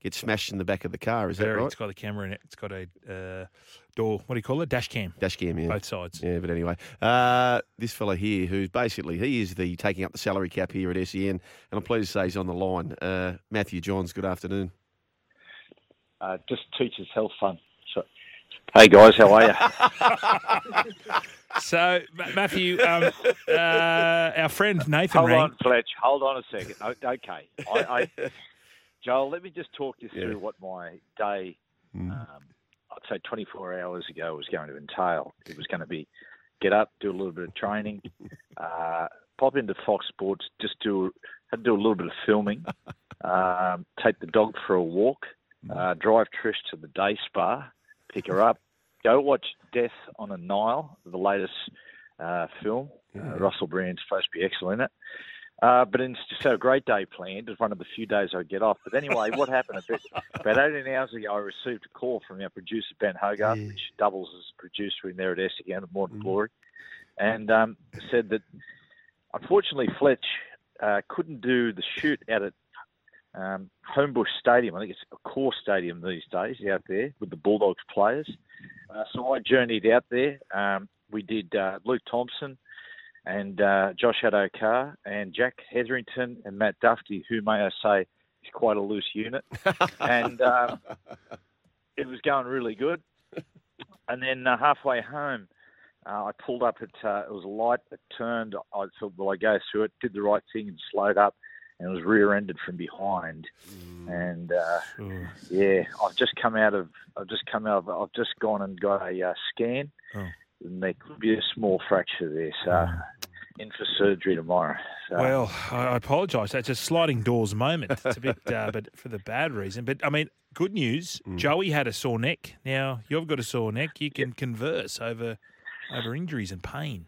get smashed in the back of the car. Is Very, that right? It's got a camera in it. It's got a uh, door. What do you call it? Dash cam. Dash cam, yeah. Both sides. Yeah, but anyway, uh, this fella here, who's basically he is the taking up the salary cap here at SEN, and I'm pleased to say he's on the line. Uh, Matthew Johns, good afternoon. uh, just teaches health fun. So, hey guys, how are you? So, Matthew, um, uh, our friend Nathan hold rang. on, Fletch. Hold on a second. Okay, I, I, Joel, let me just talk you through Yeah. what my day, Mm. um, I'd say 24 hours ago, was going to entail. It was going to be get up, do a little bit of training, uh, pop into Fox Sports, just do had to do a little bit of filming, um, take the dog for a walk, uh, drive Trish to the day spa, pick her up, go watch Death on a Nile, the latest uh, film. Uh, Russell Brand's supposed to be excellent in it. Uh, but it's just had a great day planned. It's one of the few days I get off. But anyway, what happened bit, about 18 hours ago, I received a call from our producer, Ben Hogarth, Yeah. which doubles as producer in there at SEN at Morning Glory, and um, said that unfortunately Fletch uh, couldn't do the shoot out at um, Homebush Stadium. I think it's Accor Stadium these days out there with the Bulldogs players. Uh, so I journeyed out there. Um, we did uh, Luke Thompson and uh, Josh Addo-Carr and Jack Hetherington and Matt Dufty, who may I say is quite a loose unit. and um, it was going really good. And then uh, halfway home, uh, I pulled up at uh, it was a light that turned. I thought, well, I go through it, did the right thing, and slowed up, and was rear-ended from behind. And uh, yeah, I've just come out of. I've just come out of. I've just gone and got a uh, scan, Oh. And there could be a small fracture there. So in for surgery tomorrow. So, Well, I I apologise. That's a sliding doors moment. It's a bit, uh, but for the bad reason. But I mean, good news. Joey had a sore neck. Now you've got a sore neck. You can converse over over injuries and pain.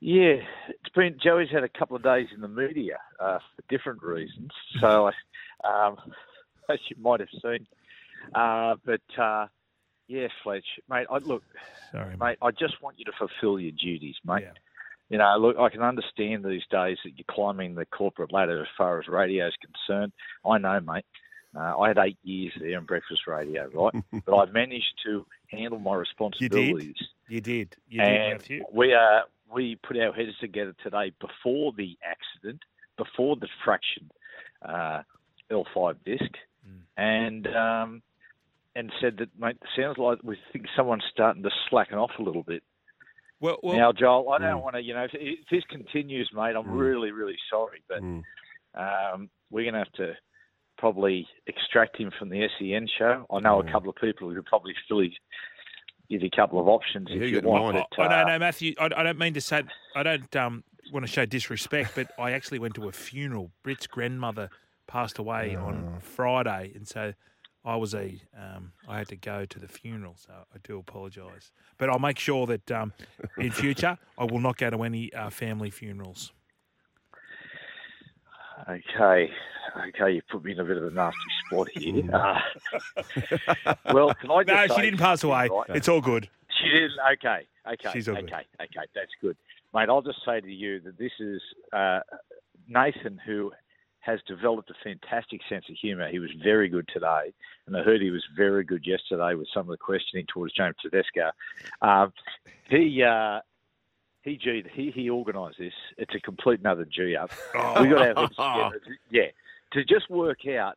Yeah, it's been Joey's had a couple of days in the media uh, for different reasons. So, um, as you might have seen, uh, but uh, yeah, Fletch, mate. I, look, Sorry, mate. mate. I just want you to fulfil your duties, mate. Yeah. You know, look, I can understand these days that you're climbing the corporate ladder as far as radio is concerned. I know, mate. Uh, I had eight years there in breakfast radio, right? but I've managed to handle my responsibilities. You did. You did, and Matthew. we uh, we put our heads together today before the accident, before the fractured uh, L5 disc, Mm. and um, and said that mate, sounds like we think someone's starting to slacken off a little bit. Well, well, now, Joel, I Mm. don't want to, you know, if, if this continues, mate, I'm really, really sorry, but Mm. um, we're going to have to probably extract him from the SEN show. I know a couple of people who could probably still give you a couple of options Yeah, if who you got want. mind? but, I uh, don't know, Matthew. I, I don't mean to say. I don't um, want to show disrespect, but I actually went to a funeral. Brit's grandmother passed away on Friday, and so I was a. Um, I had to go to the funeral, so I do apologise. But I'll make sure that um, in future I will not go to any uh, family funerals. Okay, okay, you put me in a bit of a nasty spot here. Uh, well, can I just No, say she didn't pass away. right? It's all good. She didn't. Okay, okay, She's all okay, good. okay. That's good, mate. I'll just say to you that this is uh, Nathan who has developed a fantastic sense of humour. He was very good today, and I heard he was very good yesterday with some of the questioning towards James Tedesco. Um, he. Uh, he G he he organised this. It's a complete another G up. We got our heads together. Yeah, to just work out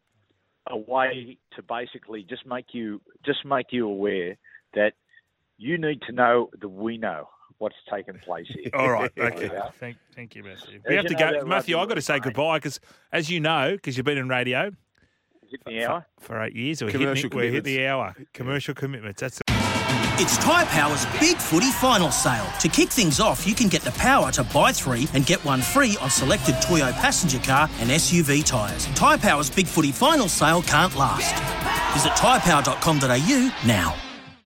a way to basically just make you just make you aware that you need to know that we know what's taken place here. All right. There Okay. we. Thank, thank you, Matthew. As We have to know go, Matthew. I've got to say league, mate. goodbye because, as you know, because you've been in radio Hit the hour. for eight years, we're Commercial hitting, we're hit the hour. Commercial commitments. That's It's Tyre Power's Big Footy Final Sale. To kick things off, you can get the power to buy three and get one free on selected Toyo passenger car and SUV tyres. Tyre Power's Big Footy Final Sale can't last. Visit tyrepower.com.au now.